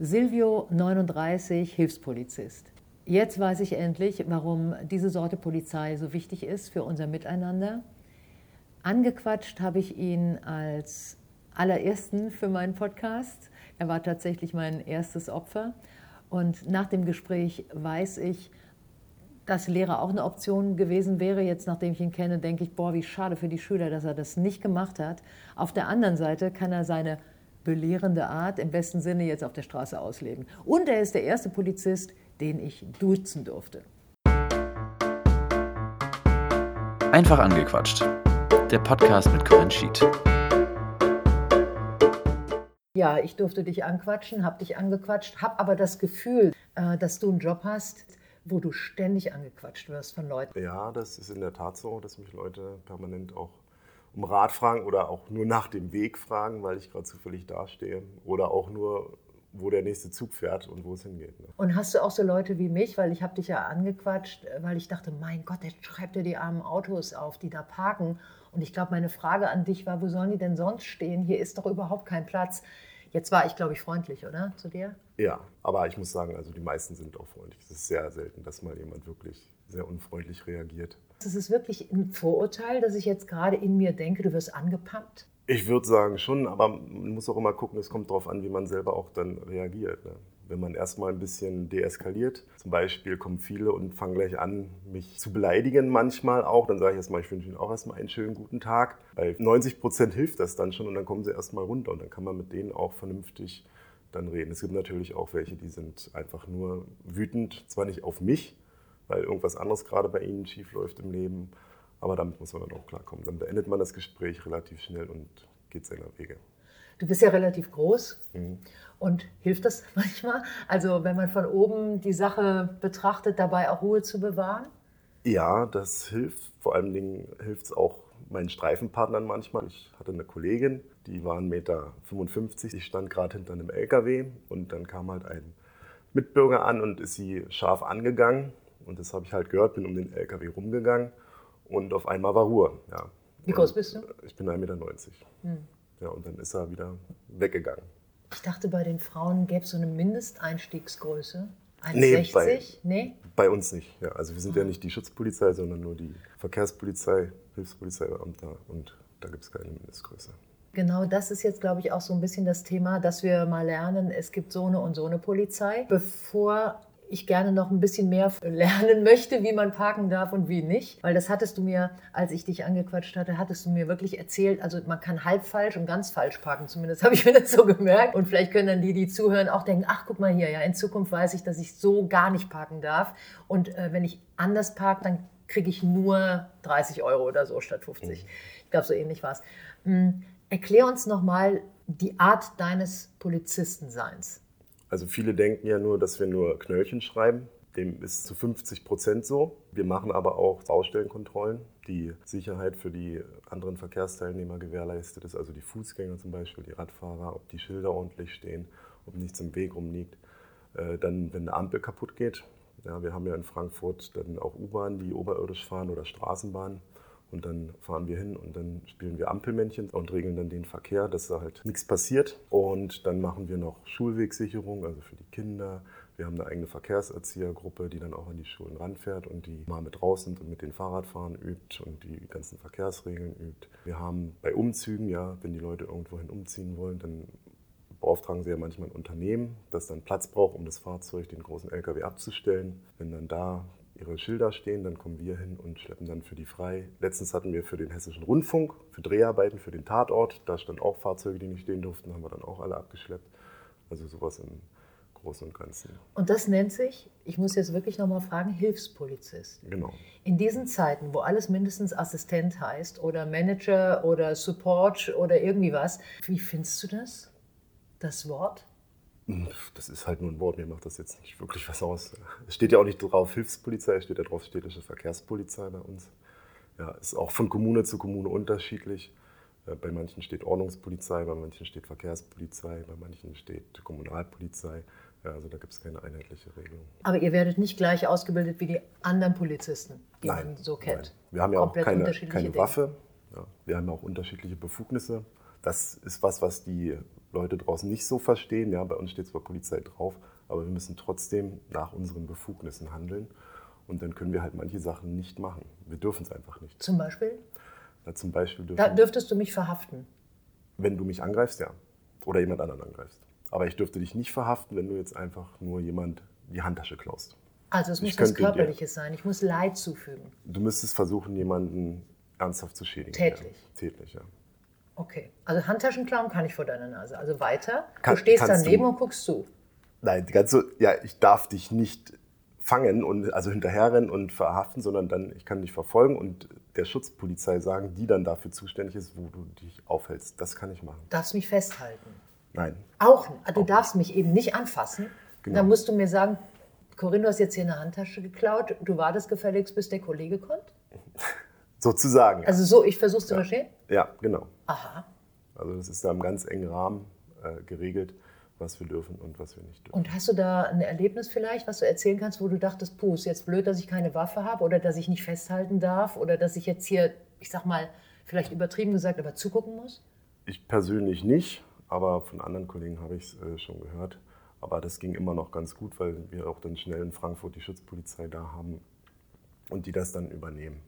Silvio 39, Hilfspolizist. Jetzt weiß ich endlich, warum diese Sorte Polizei so wichtig ist für unser Miteinander. Angequatscht habe ich ihn als allerersten für meinen Podcast. Er war tatsächlich mein erstes Opfer. Und nach dem Gespräch weiß ich, dass Lehrer auch eine Option gewesen wäre. Jetzt, nachdem ich ihn kenne, denke ich, boah, wie schade für die Schüler, dass er das nicht gemacht hat. Auf der anderen Seite kann er seine belehrende Art im besten Sinne jetzt auf der Straße ausleben. Und er ist der erste Polizist, den ich duzen durfte. Einfach angequatscht. Der Podcast mit Corinne Schied. Ja, ich durfte dich anquatschen, habe dich angequatscht, habe aber das Gefühl, äh, dass du einen Job hast, wo du ständig angequatscht wirst von Leuten. Ja, das ist in der Tat so, dass mich Leute permanent auch um Rat fragen oder auch nur nach dem Weg fragen, weil ich gerade zufällig dastehe. Oder auch nur, wo der nächste Zug fährt und wo es hingeht. Ne? Und hast du auch so Leute wie mich, weil ich habe dich ja angequatscht, weil ich dachte, mein Gott, jetzt schreibt er die armen Autos auf, die da parken. Und ich glaube, meine Frage an dich war, wo sollen die denn sonst stehen? Hier ist doch überhaupt kein Platz. Jetzt war ich, glaube ich, freundlich, oder? Zu dir? Ja, aber ich muss sagen, also die meisten sind auch freundlich. Es ist sehr selten, dass mal jemand wirklich sehr unfreundlich reagiert. Das ist wirklich ein Vorurteil, dass ich jetzt gerade in mir denke, du wirst angepumpt? Ich würde sagen schon, aber man muss auch immer gucken, es kommt darauf an, wie man selber auch dann reagiert. Ne? Wenn man erstmal ein bisschen deeskaliert, zum Beispiel kommen viele und fangen gleich an, mich zu beleidigen manchmal auch, dann sage ich erstmal, ich wünsche Ihnen auch erstmal einen schönen guten Tag. Bei 90 Prozent hilft das dann schon und dann kommen sie erstmal runter und dann kann man mit denen auch vernünftig dann reden. Es gibt natürlich auch welche, die sind einfach nur wütend, zwar nicht auf mich, weil irgendwas anderes gerade bei ihnen schief läuft im Leben. Aber damit muss man dann auch klarkommen. Dann beendet man das Gespräch relativ schnell und geht seiner Wege. Du bist ja relativ groß mhm. und hilft das manchmal? Also wenn man von oben die Sache betrachtet, dabei auch Ruhe zu bewahren? Ja, das hilft. Vor allen Dingen hilft es auch meinen Streifenpartnern manchmal. Ich hatte eine Kollegin, die war 1,55 Meter, die stand gerade hinter einem LKW und dann kam halt ein Mitbürger an und ist sie scharf angegangen und das habe ich halt gehört, bin um den LKW rumgegangen und auf einmal war Ruhe. Ja. Wie groß bist du? Ich bin 1,90 Meter. Hm. Ja, und dann ist er wieder weggegangen. Ich dachte, bei den Frauen gäbe es so eine Mindesteinstiegsgröße. 1,60? Nee, bei, nee? bei uns nicht. Ja, also wir sind oh. ja nicht die Schutzpolizei, sondern nur die Verkehrspolizei, Hilfspolizeibeamter und da gibt es keine Mindestgröße. Genau das ist jetzt, glaube ich, auch so ein bisschen das Thema, dass wir mal lernen, es gibt so eine und so eine Polizei. Bevor ich gerne noch ein bisschen mehr lernen möchte, wie man parken darf und wie nicht. Weil das hattest du mir, als ich dich angequatscht hatte, hattest du mir wirklich erzählt, also man kann halb falsch und ganz falsch parken. Zumindest habe ich mir das so gemerkt. Und vielleicht können dann die, die zuhören, auch denken, ach guck mal hier, ja, in Zukunft weiß ich, dass ich so gar nicht parken darf. Und äh, wenn ich anders parke, dann kriege ich nur 30 Euro oder so statt 50. Mhm. Ich glaube, so ähnlich war es. Mhm. Erklär uns nochmal die Art deines Polizistenseins. Also viele denken ja nur, dass wir nur Knöllchen schreiben. Dem ist zu 50 Prozent so. Wir machen aber auch Baustellenkontrollen, die Sicherheit für die anderen Verkehrsteilnehmer gewährleistet ist, also die Fußgänger zum Beispiel, die Radfahrer, ob die Schilder ordentlich stehen, ob nichts im Weg rumliegt. Äh, dann, wenn eine Ampel kaputt geht, ja, wir haben ja in Frankfurt dann auch U-Bahnen, die oberirdisch fahren oder Straßenbahnen. Und dann fahren wir hin und dann spielen wir Ampelmännchen und regeln dann den Verkehr, dass da halt nichts passiert. Und dann machen wir noch Schulwegsicherung, also für die Kinder. Wir haben eine eigene Verkehrserziehergruppe, die dann auch an die Schulen ranfährt und die mal mit draußen und mit den Fahrradfahren übt und die ganzen Verkehrsregeln übt. Wir haben bei Umzügen, ja, wenn die Leute irgendwohin umziehen wollen, dann beauftragen sie ja manchmal ein Unternehmen, das dann Platz braucht, um das Fahrzeug, den großen LKW abzustellen. Wenn dann da ihre Schilder stehen, dann kommen wir hin und schleppen dann für die frei. Letztens hatten wir für den Hessischen Rundfunk, für Dreharbeiten, für den Tatort, da standen auch Fahrzeuge, die nicht stehen durften, haben wir dann auch alle abgeschleppt. Also sowas im Großen und Ganzen. Und das nennt sich, ich muss jetzt wirklich nochmal fragen, Hilfspolizist. Genau. In diesen Zeiten, wo alles mindestens Assistent heißt oder Manager oder Support oder irgendwie was, wie findest du das, das Wort? Das ist halt nur ein Wort, mir macht das jetzt nicht wirklich was aus. Es steht ja auch nicht drauf Hilfspolizei, es steht ja drauf städtische Verkehrspolizei bei uns. Ja, ist auch von Kommune zu Kommune unterschiedlich. Äh, bei manchen steht Ordnungspolizei, bei manchen steht Verkehrspolizei, bei manchen steht Kommunalpolizei. Ja, also da gibt es keine einheitliche Regelung. Aber ihr werdet nicht gleich ausgebildet wie die anderen Polizisten, die nein, man so kennt. Nein. Wir haben ja auch keine, keine Waffe. Ja, wir haben auch unterschiedliche Befugnisse. Das ist was, was die Leute draußen nicht so verstehen. Ja, bei uns steht zwar Polizei drauf, aber wir müssen trotzdem nach unseren Befugnissen handeln. Und dann können wir halt manche Sachen nicht machen. Wir dürfen es einfach nicht. Zum Beispiel? Ja, zum Beispiel dürfen, Da dürftest du mich verhaften. wenn du mich angreifst, ja. Oder jemand anderen angreifst. Aber ich dürfte dich nicht verhaften, wenn du jetzt einfach nur jemand die Handtasche klaust. Also es muss was Körperliches sein. Ich muss Leid zufügen. Du müsstest versuchen, jemanden ernsthaft zu schädigen. Tätlich. Ja. Tätlich, ja. Okay. Also Handtaschen klauen kann ich vor deiner Nase. Also weiter. Kann- du stehst daneben du. und guckst zu. Nein, die ganze, ja, ich darf dich nicht fangen und also hinterherrennen und verhaften, sondern dann, ich kann dich verfolgen und der Schutzpolizei sagen, die dann dafür zuständig ist, wo du dich aufhältst. Das kann ich machen. Darfst mich festhalten. Nein. Auch. nicht. Du darfst mich eben nicht anfassen. Genau. Dann musst du mir sagen, Corinne, du hast jetzt hier eine Handtasche geklaut. Du wartest gefälligst, bis der Kollege kommt. Sozusagen. Ja, Also so, ich versuche zu verstehen. Ja genau. Aha. Also das ist da im ganz engen Rahmen äh, geregelt, was wir dürfen und was wir nicht dürfen. Und hast du da ein Erlebnis vielleicht, was du erzählen kannst, wo du dachtest, puh, ist jetzt blöd, dass ich keine Waffe habe oder dass ich nicht festhalten darf oder dass ich jetzt hier, ich sag mal, vielleicht übertrieben gesagt, aber zugucken muss? Ich persönlich nicht, aber von anderen Kollegen habe ich es äh, schon gehört. Aber das ging immer noch ganz gut, weil wir auch dann schnell in Frankfurt die Schutzpolizei da haben und die das dann übernehmen.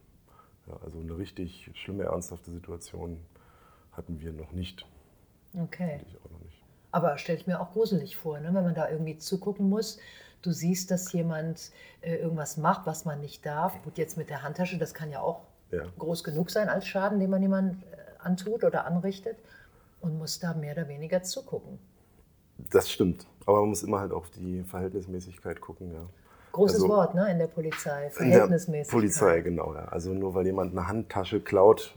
Ja, also eine richtig schlimme, ernsthafte Situation hatten wir noch nicht. Okay. Ich auch noch nicht. Aber stelle ich mir auch gruselig vor, ne? wenn man da irgendwie zugucken muss. Du siehst, dass jemand äh, irgendwas macht, was man nicht darf. Gut, jetzt mit der Handtasche, das kann ja auch Ja. groß genug sein als Schaden, den man jemandem äh, antut oder anrichtet. Und muss da mehr oder weniger zugucken. Das stimmt. Aber man muss immer halt auf die Verhältnismäßigkeit gucken. Ja. Großes Also- Wort ne, in der Polizei. Verhältnismäßig. Polizei, genau. Ja. Also nur weil jemand eine Handtasche klaut,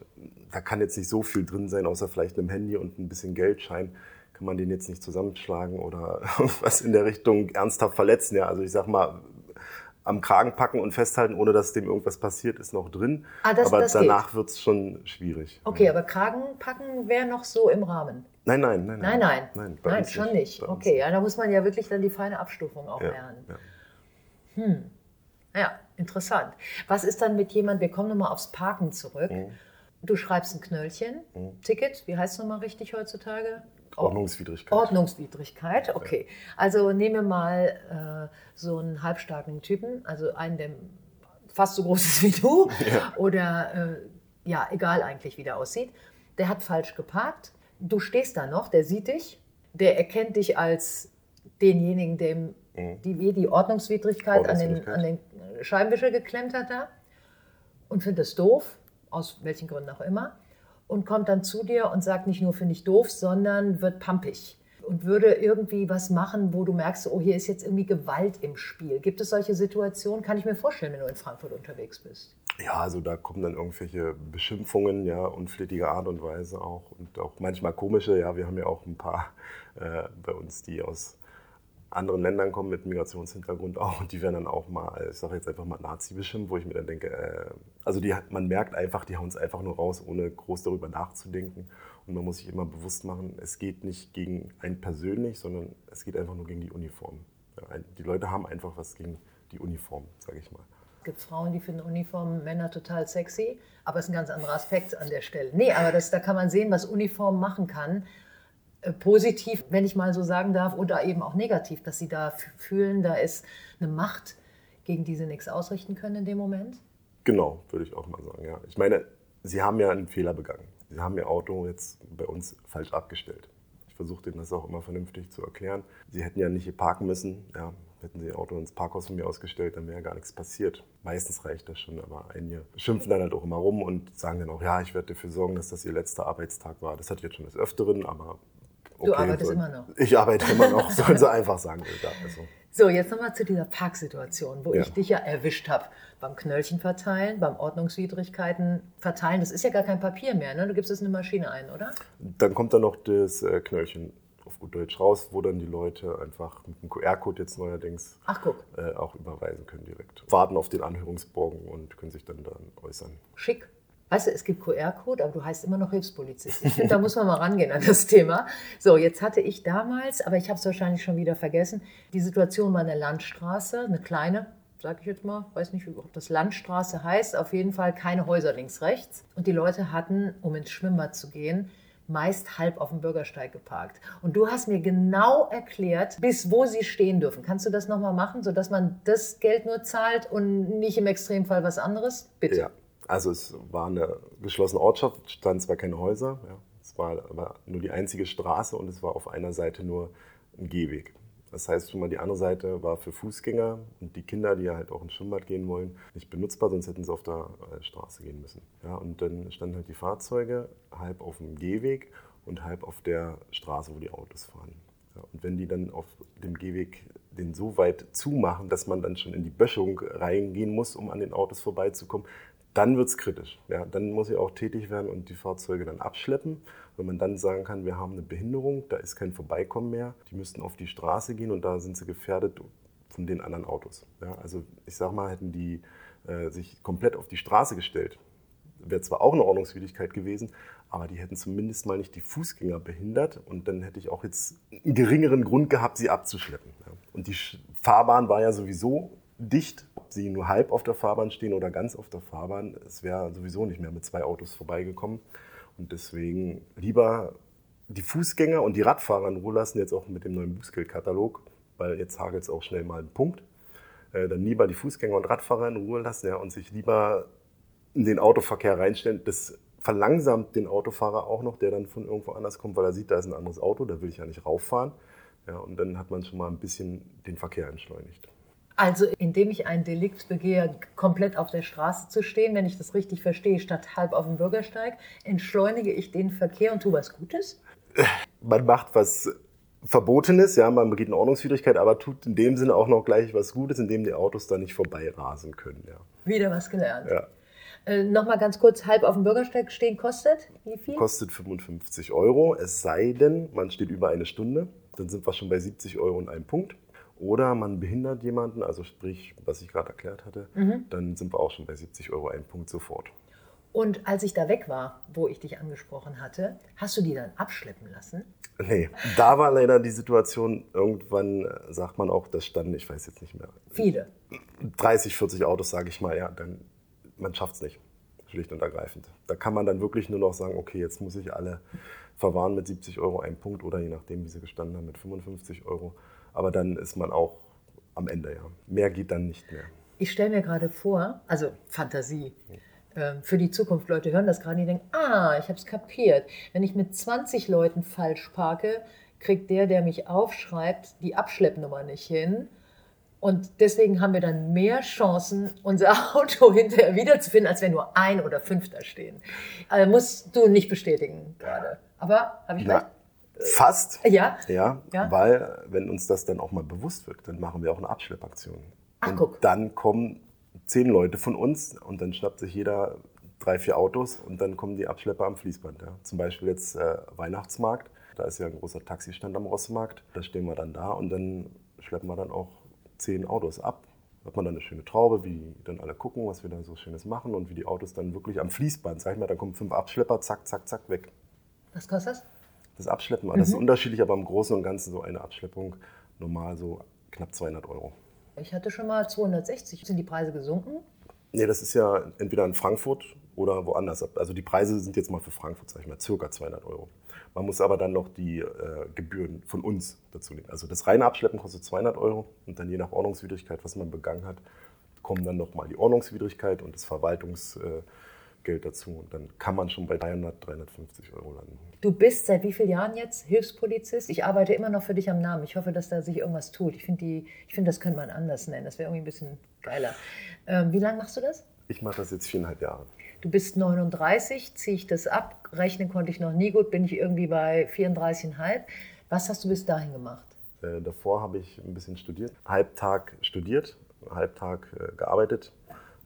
da kann jetzt nicht so viel drin sein, außer vielleicht einem Handy und ein bisschen Geldschein. Kann man den jetzt nicht zusammenschlagen oder was in der Richtung ernsthaft verletzen. Ja. Also ich sag mal, am Kragen packen und festhalten, ohne dass dem irgendwas passiert, ist noch drin. Ah, das- aber das danach wird es schon schwierig. Okay, aber Kragen packen wäre noch so im Rahmen. Nein, nein, nein. Nein, nein. Nein, Nein, uns schon nicht. Okay, ja, da muss man ja wirklich dann die feine Abstufung auch Ja, lernen. ja. Ja, interessant. Was ist dann mit jemand, wir kommen nochmal aufs Parken zurück. Mhm. Du schreibst ein Knöllchen, Ticket, wie heißt es nochmal richtig heutzutage? Ordnungswidrigkeit. Ordnungswidrigkeit, okay. Also nehme mal äh, so einen halbstarken Typen, also einen, der fast so groß ist wie du, oder äh, ja, egal eigentlich, wie der aussieht. Der hat falsch geparkt. Du stehst da noch, der sieht dich, der erkennt dich als denjenigen, dem die, wie die Ordnungswidrigkeit, An, den, Ordnungswidrigkeit. an den Scheibenwischer geklemmt hat da und findet es doof, aus welchen Gründen auch immer, und kommt dann zu dir und sagt nicht nur finde ich doof, sondern wird pampig und würde irgendwie was machen, wo du merkst, oh, hier ist jetzt irgendwie Gewalt im Spiel. Gibt es solche Situationen? Kann ich mir vorstellen, wenn du in Frankfurt unterwegs bist. Ja, also da kommen dann irgendwelche Beschimpfungen, ja, unflätige Art und Weise auch und auch manchmal komische. Ja, wir haben ja auch ein paar äh, bei uns, die aus anderen Ländern kommen mit Migrationshintergrund auch und die werden dann auch mal, ich sage jetzt einfach mal Nazi beschimpft, wo ich mir dann denke, äh, also die, man merkt einfach, die hauen es einfach nur raus, ohne groß darüber nachzudenken. Und man muss sich immer bewusst machen, es geht nicht gegen einen persönlich, sondern es geht einfach nur gegen die Uniform. Die Leute haben einfach was gegen die Uniform, sage ich mal. Es gibt Frauen, die finden Uniformen Männer total sexy, aber es ist ein ganz anderer Aspekt an der Stelle. Nee, aber das, da kann man sehen, was Uniform machen kann. Äh, Positiv, wenn ich mal so sagen darf, oder eben auch negativ, dass sie da fühlen, da ist eine Macht, gegen die sie nichts ausrichten können in dem Moment. Genau, würde ich auch mal sagen. Ja. Ich meine, Sie haben ja einen Fehler begangen. Sie haben Ihr Auto jetzt bei uns falsch abgestellt. Ich versuche Ihnen das auch immer vernünftig zu erklären. Sie hätten ja nicht hier parken müssen. Ja, hätten Sie Ihr Auto ins Parkhaus von mir ausgestellt, dann wäre ja gar nichts passiert. Meistens reicht das schon, aber einige schimpfen dann halt auch immer rum und sagen dann auch, ja, ich werde dafür sorgen, dass das Ihr letzter Arbeitstag war. Das hatte ich jetzt schon des Öfteren, aber Du arbeitest soll- immer noch. Ich arbeite immer noch, sollen Sie einfach sagen. Also. So, jetzt nochmal zu dieser Parksituation, wo Ja. ich dich ja erwischt habe. Beim Knöllchen verteilen, beim Ordnungswidrigkeiten verteilen. Das ist ja gar kein Papier mehr, ne? Du gibst es in eine Maschine ein, oder? Dann kommt dann noch das äh, Knöllchen auf gut Deutsch raus, wo dann die Leute einfach mit einem QR-Code jetzt neuerdings Ach, äh, auch überweisen können direkt. Warten auf den Anhörungsbogen und können sich dann, dann äußern. schick. Weißt du, es gibt QR-Code, aber du heißt immer noch Hilfspolizist. Ich finde, da muss man mal rangehen an das Thema. So, jetzt hatte ich damals, aber ich habe es wahrscheinlich schon wieder vergessen, die Situation war eine Landstraße, eine kleine, sage ich jetzt mal, weiß nicht, ob das Landstraße heißt, auf jeden Fall keine Häuser links, rechts. Und die Leute hatten, um ins Schwimmbad zu gehen, meist halb auf dem Bürgersteig geparkt. Und du hast mir genau erklärt, bis wo sie stehen dürfen. Kannst du das nochmal machen, sodass man das Geld nur zahlt und nicht im Extremfall was anderes? Bitte. Ja, also es war eine geschlossene Ortschaft, standen zwar keine Häuser, ja. es war aber nur die einzige Straße und es war auf einer Seite nur ein Gehweg. Das heißt, schon mal die andere Seite war für Fußgänger und die Kinder, die ja halt auch ins Schwimmbad gehen wollen, nicht benutzbar, sonst hätten sie auf der äh, Straße gehen müssen. Ja, und dann standen halt die Fahrzeuge halb auf dem Gehweg und halb auf der Straße, wo die Autos fahren. Ja, und wenn die dann auf dem Gehweg den so weit zumachen, dass man dann schon in die Böschung reingehen muss, um an den Autos vorbeizukommen, dann wird es kritisch. Ja, dann muss ich auch tätig werden und die Fahrzeuge dann abschleppen. Wenn man dann sagen kann, wir haben eine Behinderung, da ist kein Vorbeikommen mehr, die müssten auf die Straße gehen und da sind sie gefährdet von den anderen Autos. Ja, also ich sag mal, hätten die äh, sich komplett auf die Straße gestellt, wäre zwar auch eine Ordnungswidrigkeit gewesen, aber die hätten zumindest mal nicht die Fußgänger behindert und dann hätte ich auch jetzt einen geringeren Grund gehabt, sie abzuschleppen. Und die Fahrbahn war ja sowieso dicht, ob sie nur halb auf der Fahrbahn stehen oder ganz auf der Fahrbahn. Es wäre sowieso nicht mehr mit zwei Autos vorbeigekommen. Und deswegen lieber die Fußgänger und die Radfahrer in Ruhe lassen, jetzt auch mit dem neuen Bußgeldkatalog, weil jetzt hagelt es auch schnell mal einen Punkt. Äh, dann lieber die Fußgänger und Radfahrer in Ruhe lassen ja, und sich lieber in den Autoverkehr reinstellen. Das verlangsamt den Autofahrer auch noch, der dann von irgendwo anders kommt, weil er sieht, da ist ein anderes Auto, da will ich ja nicht rauffahren. Ja, und dann hat man schon mal ein bisschen den Verkehr entschleunigt. Also indem ich ein Delikt begehe, komplett auf der Straße zu stehen, wenn ich das richtig verstehe, statt halb auf dem Bürgersteig, entschleunige ich den Verkehr und tue was Gutes? Man macht was Verbotenes, ja, man begeht eine Ordnungswidrigkeit, aber tut in dem Sinne auch noch gleich was Gutes, indem die Autos da nicht vorbeirasen können. Ja. Wieder was gelernt. Ja. Äh, Nochmal ganz kurz, halb auf dem Bürgersteig stehen kostet wie viel? Kostet 55 Euro, es sei denn, man steht über eine Stunde. Dann sind wir schon bei 70 Euro und einem Punkt. Oder man behindert jemanden, also sprich, was ich gerade erklärt hatte, mhm. dann sind wir auch schon bei 70 Euro ein Punkt sofort. Und als ich da weg war, wo ich dich angesprochen hatte, hast du die dann abschleppen lassen? Nee, da war leider die Situation, irgendwann äh, sagt man auch, das standen, ich weiß jetzt nicht mehr. Viele. 30, 40 Autos, sage ich mal, ja, dann, man schafft es nicht, schlicht und ergreifend. Da kann man dann wirklich nur noch sagen, okay, jetzt muss ich alle verwahren mit 70 Euro ein Punkt oder je nachdem, wie sie gestanden haben, mit 55 Euro. Aber dann ist man auch am Ende, ja. Mehr geht dann nicht mehr. Ich stelle mir gerade vor, also Fantasie, äh, für die Zukunft, Leute hören das gerade und denken, ah, ich habe es kapiert. Wenn ich mit 20 Leuten falsch parke, kriegt der, der mich aufschreibt, die Abschleppnummer nicht hin. Und deswegen haben wir dann mehr Chancen, unser Auto hinterher wiederzufinden, als wenn nur ein oder fünf da stehen. Also musst du nicht bestätigen gerade. Aber habe ich recht? Fast. Ja. ja. Ja, weil wenn uns das dann auch mal bewusst wird, dann machen wir auch eine Abschleppaktion. Ach, und guck. dann kommen zehn Leute von uns und dann schnappt sich jeder drei, vier Autos und dann kommen die Abschlepper am Fließband. Ja. Zum Beispiel jetzt äh, Weihnachtsmarkt, da ist ja ein großer Taxistand am Rossmarkt, da stehen wir dann da und dann schleppen wir dann auch zehn Autos ab. Da hat man dann eine schöne Traube, wie dann alle gucken, was wir da so Schönes machen und wie die Autos dann wirklich am Fließband, sag ich mal, dann kommen fünf Abschlepper, zack, zack, zack, weg. Was kostet das? Das Abschleppen. Mhm. Das ist mhm. unterschiedlich, aber im Großen und Ganzen so eine Abschleppung normal so knapp 200 Euro. Ich hatte schon mal 260. Sind die Preise gesunken? Nee, das ist ja entweder in Frankfurt oder woanders. Also die Preise sind jetzt mal für Frankfurt, sag ich mal, circa 200 Euro. Man muss aber dann noch die äh, Gebühren von uns dazu nehmen. Also das reine Abschleppen kostet 200 Euro und dann je nach Ordnungswidrigkeit, was man begangen hat, kommen dann nochmal die Ordnungswidrigkeit und das Verwaltungsgeld äh, dazu. Und dann kann man schon bei 300, 350 Euro landen. Du bist seit wie vielen Jahren jetzt Hilfspolizist? Ich arbeite immer noch für dich am Namen. Ich hoffe, dass da sich irgendwas tut. Ich finde, find, das könnte man anders nennen. Das wäre irgendwie ein bisschen geiler. Ähm, wie lange machst du das? Ich mache das jetzt viereinhalb Jahre. Du bist 39, ziehe ich das ab. Rechnen konnte ich noch nie gut, bin ich irgendwie bei 34,5. Was hast du bis dahin gemacht? Äh, davor habe ich ein bisschen studiert. Halbtag studiert, Halbtag äh, gearbeitet.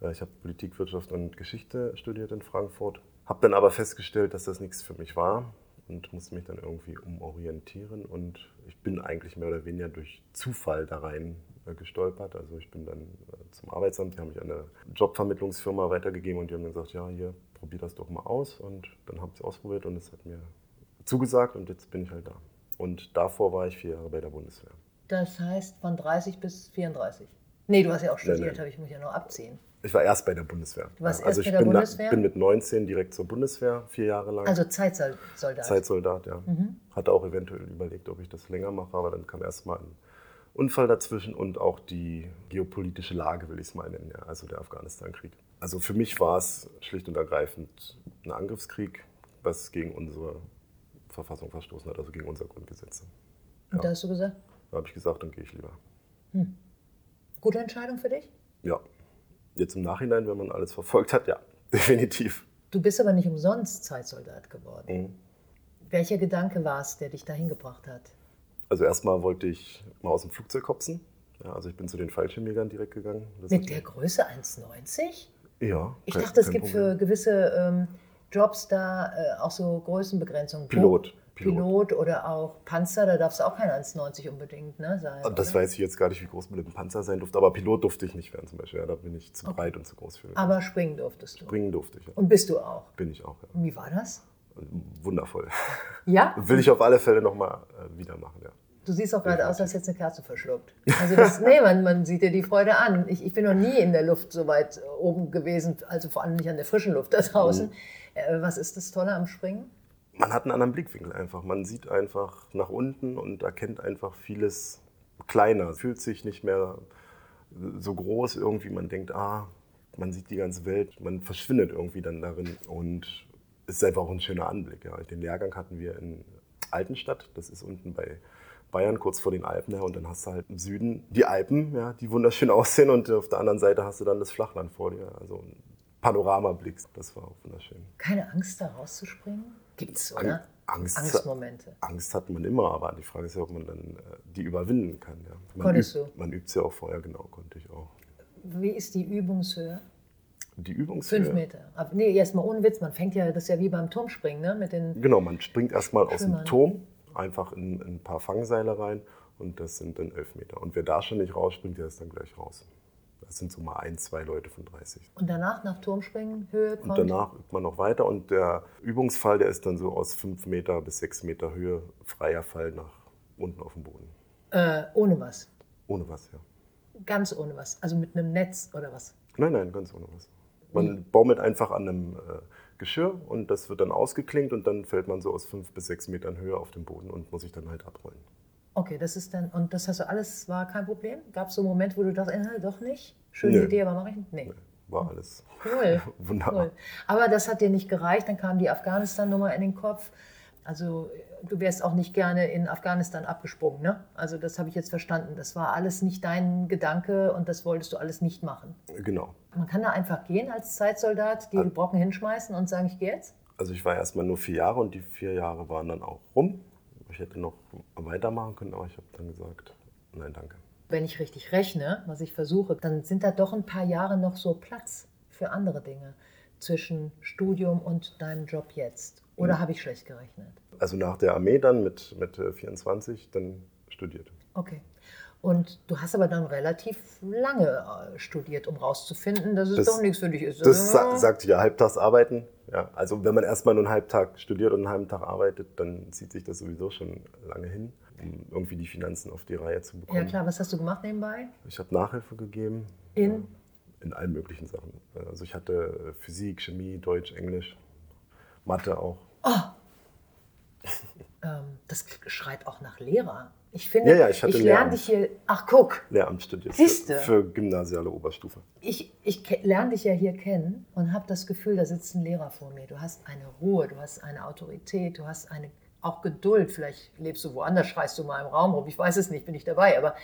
Äh, ich habe Politik, Wirtschaft und Geschichte studiert in Frankfurt. Habe dann aber festgestellt, dass das nichts für mich war und musste mich dann irgendwie umorientieren. Und ich bin eigentlich mehr oder weniger durch Zufall da rein äh, gestolpert. Also ich bin dann äh, zum Arbeitsamt, die haben mich an eine Jobvermittlungsfirma weitergegeben und die haben dann gesagt, ja, hier, probier das doch mal aus. Und dann habe ich es ausprobiert und es hat mir zugesagt und jetzt bin ich halt da. Und davor war ich vier Jahre bei der Bundeswehr. Das heißt von 30 bis 34? Nee, du hast ja auch studiert, habe ich mich ja noch abziehen. Ich war erst bei der Bundeswehr. Du warst Ja, also erst ich bei der bin, Bundeswehr? bin mit 19 direkt zur Bundeswehr, vier Jahre lang. Also Zeitsoldat. Zeitsoldat, ja. Mhm. Hatte auch eventuell überlegt, ob ich das länger mache, aber dann kam erstmal ein Unfall dazwischen und auch die geopolitische Lage, will ich es mal nennen, ja, also der Afghanistan-Krieg. Also für mich war es schlicht und ergreifend ein Angriffskrieg, was gegen unsere Verfassung verstoßen hat, also gegen unser Grundgesetz. Und da hast du gesagt, Da habe ich gesagt, dann gehe ich lieber. gute Entscheidung für dich? Ja, jetzt im Nachhinein, wenn man alles verfolgt hat, ja, definitiv. Du bist aber nicht umsonst Zeitsoldat geworden. Mhm. Welcher Gedanke war es, der dich dahin gebracht hat? Also erstmal wollte ich mal aus dem Flugzeug hopsen. Ja, also ich bin zu den Fallschirmjägern direkt gegangen. Das Mit der Größe 1,90? Ja. Ich kein- dachte, es gibt Problem. für gewisse ähm, Jobs da äh, auch so Größenbegrenzungen. Pilot. Pilot. Pilot. oder auch Panzer, da darfst du auch kein 1,90 unbedingt ne, sein. Ah, Das oder? weiß ich jetzt gar nicht, wie groß man mit dem Panzer sein durfte, aber Pilot durfte ich nicht werden zum Beispiel. Ja, da bin ich zu breit und zu groß für. Aber springen durftest du. Springen durfte ich. Ja. Und bist du auch. Bin ich auch. Ja. Und wie war das? Wundervoll. Ja? Will ich auf alle Fälle nochmal äh, wieder machen. Ja. Du siehst auch gerade aus, als du eine Kerze verschluckt. Also das, nee, man, man sieht dir die Freude an. Ich, ich bin noch nie in der Luft so weit oben gewesen, also vor allem nicht an der frischen Luft da draußen. Äh, was ist das Tolle am Springen? Man hat einen anderen Blickwinkel einfach. Man sieht einfach nach unten und erkennt einfach vieles kleiner. Fühlt sich nicht mehr so groß irgendwie. Man denkt, ah, man sieht die ganze Welt. Man verschwindet irgendwie dann darin. Und es ist einfach auch ein schöner Anblick. Ja. Den Lehrgang hatten wir in Altenstadt. Das ist unten bei Bayern, kurz vor den Alpen. Ja. Und dann hast du halt im Süden die Alpen, ja, die wunderschön aussehen. Und auf der anderen Seite hast du dann das Flachland vor dir. Also ein Panoramablick. Das war auch wunderschön. Keine Angst, da rauszuspringen? Gibt's, oder? Angst, Angstmomente. Angst hat man immer, aber die Frage ist ja, ob man dann äh, die überwinden kann. Ja. Man Konntest übt, Man übt es ja auch vorher, genau, konnte ich auch. Wie ist die Übungshöhe? Die Übungshöhe. Fünf Meter. Aber nee, erstmal ohne Witz. Man fängt ja, das ist ja wie beim Turmspringen, ne? Mit den, Genau, man springt erstmal aus dem Turm, einfach in, in ein paar Fangseile rein und das sind dann elf Meter. Und wer da schon nicht rausspringt, der ist dann gleich raus. Das sind so mal ein, zwei Leute von 30. und danach nach Turmspringen, Höhe Und kommt. danach übt man noch weiter und der Übungsfall, der ist dann so aus fünf Meter bis sechs Meter Höhe, freier Fall nach unten auf dem Boden. Äh, ohne was. Ohne was, ja. Ganz ohne was. Also mit einem Netz oder was. Nein, nein, ganz ohne was. Man baumelt einfach an einem äh, Geschirr und das wird dann ausgeklinkt und dann fällt man so aus fünf bis sechs Metern Höhe auf den Boden und muss sich dann halt abrollen. Okay, das ist dann, und das hast du alles, war kein Problem? Gab es so einen Moment, wo du dachtest, äh, doch nicht? Schöne Nö. Idee, aber mache ich nicht? Nee. War alles Cool. wunderbar. cool. Aber das hat dir nicht gereicht, dann kam die Afghanistan-Nummer in den Kopf. Also du wärst auch nicht gerne in Afghanistan abgesprungen, ne? Also das habe ich jetzt verstanden. Das war alles nicht dein Gedanke und das wolltest du alles nicht machen. Genau. Man kann da einfach gehen als Zeitsoldat, die Brocken hinschmeißen und sagen, ich gehe jetzt? Also ich war erstmal nur vier Jahre und die vier Jahre waren dann auch rum. Ich hätte noch weitermachen können, aber ich habe dann gesagt, nein, danke. Wenn ich richtig rechne, was ich versuche, dann sind da doch ein paar Jahre noch so Platz für andere Dinge zwischen Studium und deinem Job jetzt. Oder habe ich schlecht gerechnet? Also nach der Armee dann mit, mit äh, 24 dann studiert. Okay. Und du hast aber dann relativ lange äh, studiert, um rauszufinden, dass es Das- doch nichts für dich ist. Das Ja. sa sagt ja halbtags arbeiten. Ja, also wenn man erstmal nur einen Halbtag studiert und einen halben Tag arbeitet, dann zieht sich das sowieso schon lange hin, um irgendwie die Finanzen auf die Reihe zu bekommen. ja klar, was hast du gemacht nebenbei? Ich habe Nachhilfe gegeben. In? Ja, in allen möglichen Sachen. Also ich hatte Physik, Chemie, Deutsch, Englisch, Mathe auch. Ähm, das schreit auch nach Lehrer. Ich finde, Ja, ja, ich hatte lerne dich hier. Ach, guck, Lehramt studiert Siehste. für, für gymnasiale Oberstufe. ich, ich lerne dich ja hier kennen und habe das Gefühl, da sitzt ein Lehrer vor mir. Du hast eine Ruhe, du hast eine Autorität, du hast eine auch Geduld. Vielleicht lebst du woanders, schreist du mal im Raum rum. Ich weiß es nicht, bin ich dabei. Aber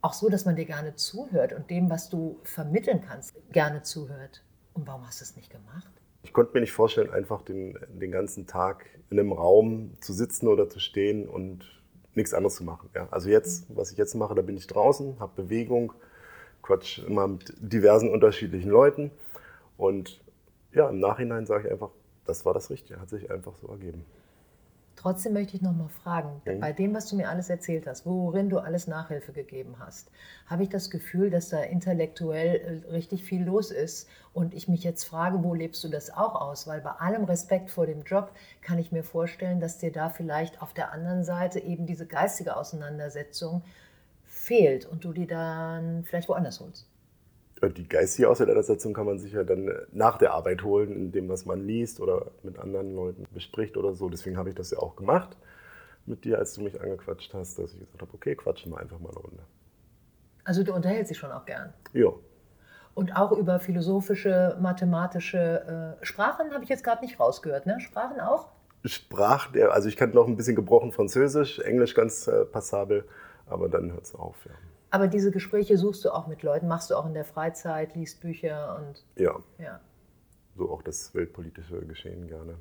auch so, dass man dir gerne zuhört und dem, was du vermitteln kannst, gerne zuhört. Und warum hast du es nicht gemacht? Ich konnte mir nicht vorstellen, einfach den, den ganzen Tag in einem Raum zu sitzen oder zu stehen und nichts anderes zu machen. Ja, also jetzt, was ich jetzt mache, da bin ich draußen, habe Bewegung, quatsch immer mit diversen unterschiedlichen Leuten und ja, im Nachhinein sage ich einfach, das war das Richtige, hat sich einfach so ergeben. Trotzdem möchte ich noch mal fragen, Mhm. bei dem, was du mir alles erzählt hast, worin du alles Nachhilfe gegeben hast, habe ich das Gefühl, dass da intellektuell äh, richtig viel los ist und ich mich jetzt frage, wo lebst du das auch aus? Weil bei allem Respekt vor dem Job kann ich mir vorstellen, dass dir da vielleicht auf der anderen Seite eben diese geistige Auseinandersetzung fehlt und du die dann vielleicht woanders holst? Die geistige Auseinandersetzung kann man sich ja dann nach der Arbeit holen, in dem, was man liest oder mit anderen Leuten bespricht oder so. Deswegen habe ich das ja auch gemacht mit dir, als du mich angequatscht hast, dass ich gesagt habe, okay, quatschen wir einfach mal eine Runde. Also du unterhältst dich schon auch gern? Ja. Und auch über philosophische, mathematische äh, Sprachen habe ich jetzt gerade nicht rausgehört, ne? Sprachen auch? Sprachen, also ich kann noch ein bisschen gebrochen Französisch, Englisch ganz äh, passabel, aber dann hört es auf, ja. Aber diese Gespräche suchst du auch mit Leuten, machst du auch in der Freizeit, liest Bücher und. Ja. ja. So auch das weltpolitische Geschehen gerne.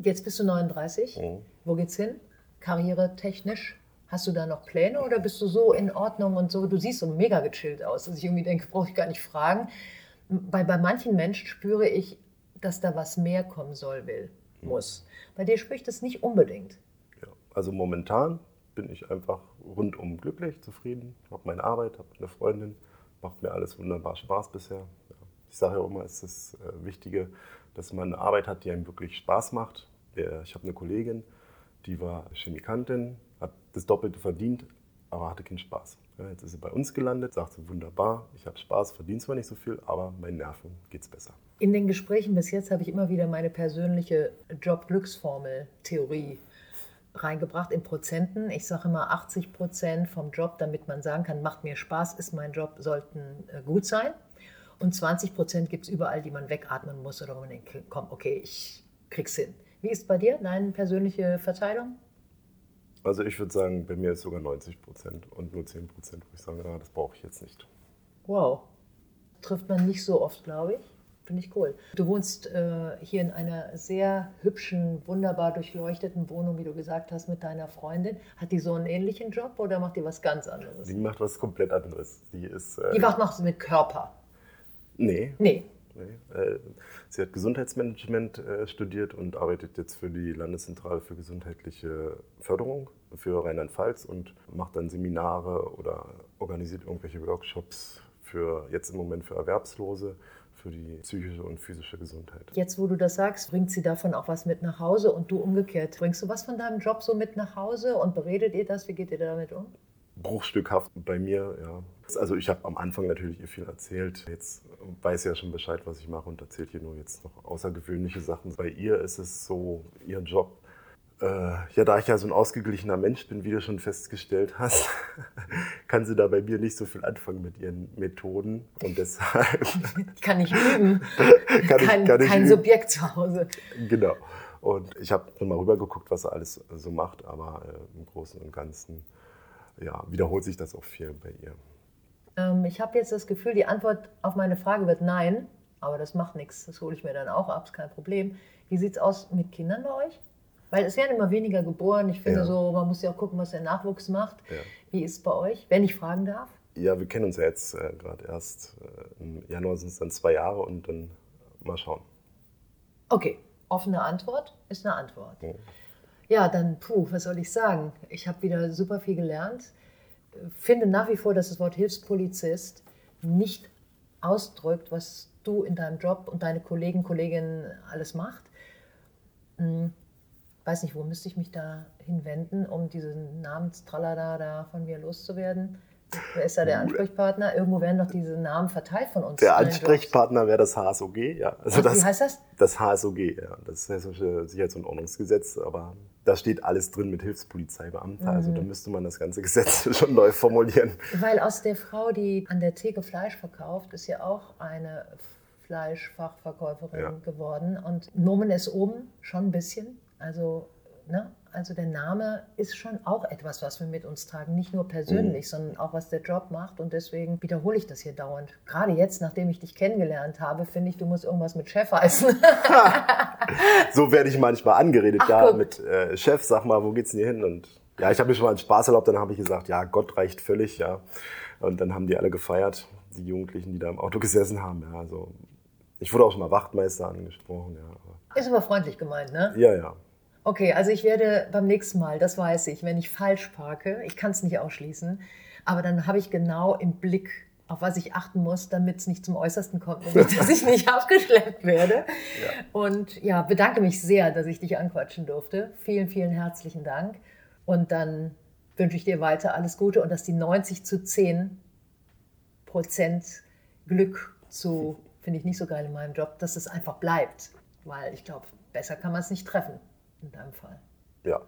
Jetzt bist du 39. Mhm. Wo geht's hin? Karriere technisch? Hast du da noch Pläne oder bist du so in Ordnung und so? Du siehst so mega gechillt aus, dass ich irgendwie denke, brauche ich gar nicht fragen. Bei, bei manchen Menschen spüre ich, dass da was mehr kommen soll, will, mhm. muss. Bei dir spricht das nicht unbedingt. Ja, also momentan bin ich einfach rundum glücklich, zufrieden, habe meine Arbeit, habe eine Freundin, macht mir alles wunderbar Spaß bisher. Ich sage ja immer, es ist das äh, Wichtige, dass man eine Arbeit hat, die einem wirklich Spaß macht. Ich habe eine Kollegin, die war Chemikantin, hat das Doppelte verdient, aber hatte keinen Spaß. Jetzt ist sie bei uns gelandet, sagt sie wunderbar, ich habe Spaß, verdiene zwar nicht so viel, aber meinen Nerven geht es besser. In den Gesprächen bis jetzt habe ich immer wieder meine persönliche Job-Glücksformel-Theorie reingebracht in Prozenten. Ich sage immer 80 Prozent vom Job, damit man sagen kann, macht mir Spaß, ist mein Job, sollten äh, gut sein. Und 20 Prozent gibt es überall, die man wegatmen muss oder wo man denkt, komm, okay, ich krieg's hin. Wie ist bei dir deine persönliche Verteilung? Also ich würde sagen, bei mir ist sogar 90 Prozent und nur 10 Prozent, wo ich sage, ah, das brauche ich jetzt nicht. Wow. Trifft man nicht so oft, glaube ich. Finde ich cool. Du wohnst äh, hier in einer sehr hübschen, wunderbar durchleuchteten Wohnung, wie du gesagt hast, mit deiner Freundin. Hat die so einen ähnlichen Job oder macht die was ganz anderes? Die macht was komplett anderes. Die ist. Äh, die macht, macht mit Körper. Nee. Nee. nee. Äh, sie hat Gesundheitsmanagement äh, studiert und arbeitet jetzt für die Landeszentrale für gesundheitliche Förderung für Rheinland-Pfalz und macht dann Seminare oder organisiert irgendwelche Workshops für jetzt im Moment für Erwerbslose für die psychische und physische Gesundheit. Jetzt, wo du das sagst, bringt sie davon auch was mit nach Hause und du umgekehrt. Bringst du was von deinem Job so mit nach Hause und beredet ihr das? Wie geht ihr damit um? Bruchstückhaft bei mir, ja. Also ich habe am Anfang natürlich ihr viel erzählt. Jetzt weiß sie ja schon Bescheid, was ich mache und erzählt ihr nur jetzt noch außergewöhnliche Sachen. Bei ihr ist es so, ihr Job ja, da ich ja so ein ausgeglichener Mensch bin, wie du schon festgestellt hast, kann sie da bei mir nicht so viel anfangen mit ihren Methoden. Und deshalb. kann ich üben. kann ich, kein, kann ich kein üben. Subjekt zu Hause. Genau. Und ich habe mal rübergeguckt, was er alles so macht, aber äh, im Großen und Ganzen ja, wiederholt sich das auch viel bei ihr. Ähm, ich habe jetzt das Gefühl, die Antwort auf meine Frage wird nein, aber das macht nichts. Das hole ich mir dann auch ab, ist kein Problem. Wie sieht es aus mit Kindern bei euch? Weil es werden immer weniger geboren. Ich finde ja. so, man muss ja auch gucken, was der Nachwuchs macht. Ja. Wie ist es bei euch, wenn ich fragen darf? Ja, wir kennen uns ja jetzt äh, gerade erst. Äh, Im Januar sind es dann zwei Jahre und dann mal schauen. Okay, offene Antwort ist eine Antwort. Ja, ja dann, puh, was soll ich sagen? Ich habe wieder super viel gelernt. Finde nach wie vor, dass das Wort Hilfspolizist nicht ausdrückt, was du in deinem Job und deine Kollegen, Kolleginnen alles macht. Hm weiß nicht, wo müsste ich mich da hinwenden, um diesen Namenstralala da von mir loszuwerden? Wer ist da der Ansprechpartner? Irgendwo werden doch diese Namen verteilt von uns. Der Ansprechpartner wäre das HSOG, ja. Also Ach, das, wie heißt das? Das HSOG, ja. Das Hessische Sicherheits- und Ordnungsgesetz. Aber da steht alles drin mit Hilfspolizeibeamter. Mhm. Also da müsste man das ganze Gesetz schon neu formulieren. Weil aus der Frau, die an der Theke Fleisch verkauft, ist ja auch eine Fleischfachverkäuferin ja. geworden. Und Nomen ist oben schon ein bisschen. Also, ne? also der Name ist schon auch etwas, was wir mit uns tragen. Nicht nur persönlich, mhm. sondern auch was der Job macht. Und deswegen wiederhole ich das hier dauernd. Gerade jetzt, nachdem ich dich kennengelernt habe, finde ich, du musst irgendwas mit Chef heißen. so werde ich manchmal angeredet. Ach, ja, guck. mit äh, Chef, sag mal, wo geht's denn hier hin? Und ja, ich habe mir schon mal einen Spaß erlaubt. Dann habe ich gesagt, ja, Gott reicht völlig. Ja. Und dann haben die alle gefeiert, die Jugendlichen, die da im Auto gesessen haben. Ja, also ich wurde auch schon mal Wachtmeister angesprochen. Ja. Ist aber freundlich gemeint, ne? Ja, ja. Okay, also ich werde beim nächsten Mal, das weiß ich, wenn ich falsch parke, ich kann es nicht ausschließen, aber dann habe ich genau im Blick, auf was ich achten muss, damit es nicht zum Äußersten kommt, nämlich dass ich nicht abgeschleppt werde. Ja. Und ja, bedanke mich sehr, dass ich dich anquatschen durfte. Vielen, vielen herzlichen Dank. Und dann wünsche ich dir weiter alles Gute und dass die 90 zu 10 Prozent Glück zu, finde ich nicht so geil in meinem Job, dass es einfach bleibt. Weil ich glaube, besser kann man es nicht treffen in deinem Fall. Ja.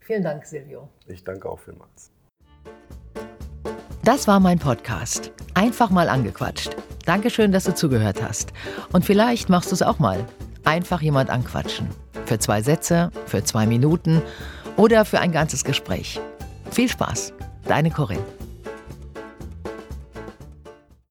Vielen Dank, Silvio. Ich danke auch vielmals. Das war mein Podcast. Einfach mal angequatscht. Dankeschön, dass du zugehört hast. Und vielleicht machst du es auch mal. Einfach jemand anquatschen. Für zwei Sätze, für zwei Minuten oder für ein ganzes Gespräch. Viel Spaß. Deine Corinne.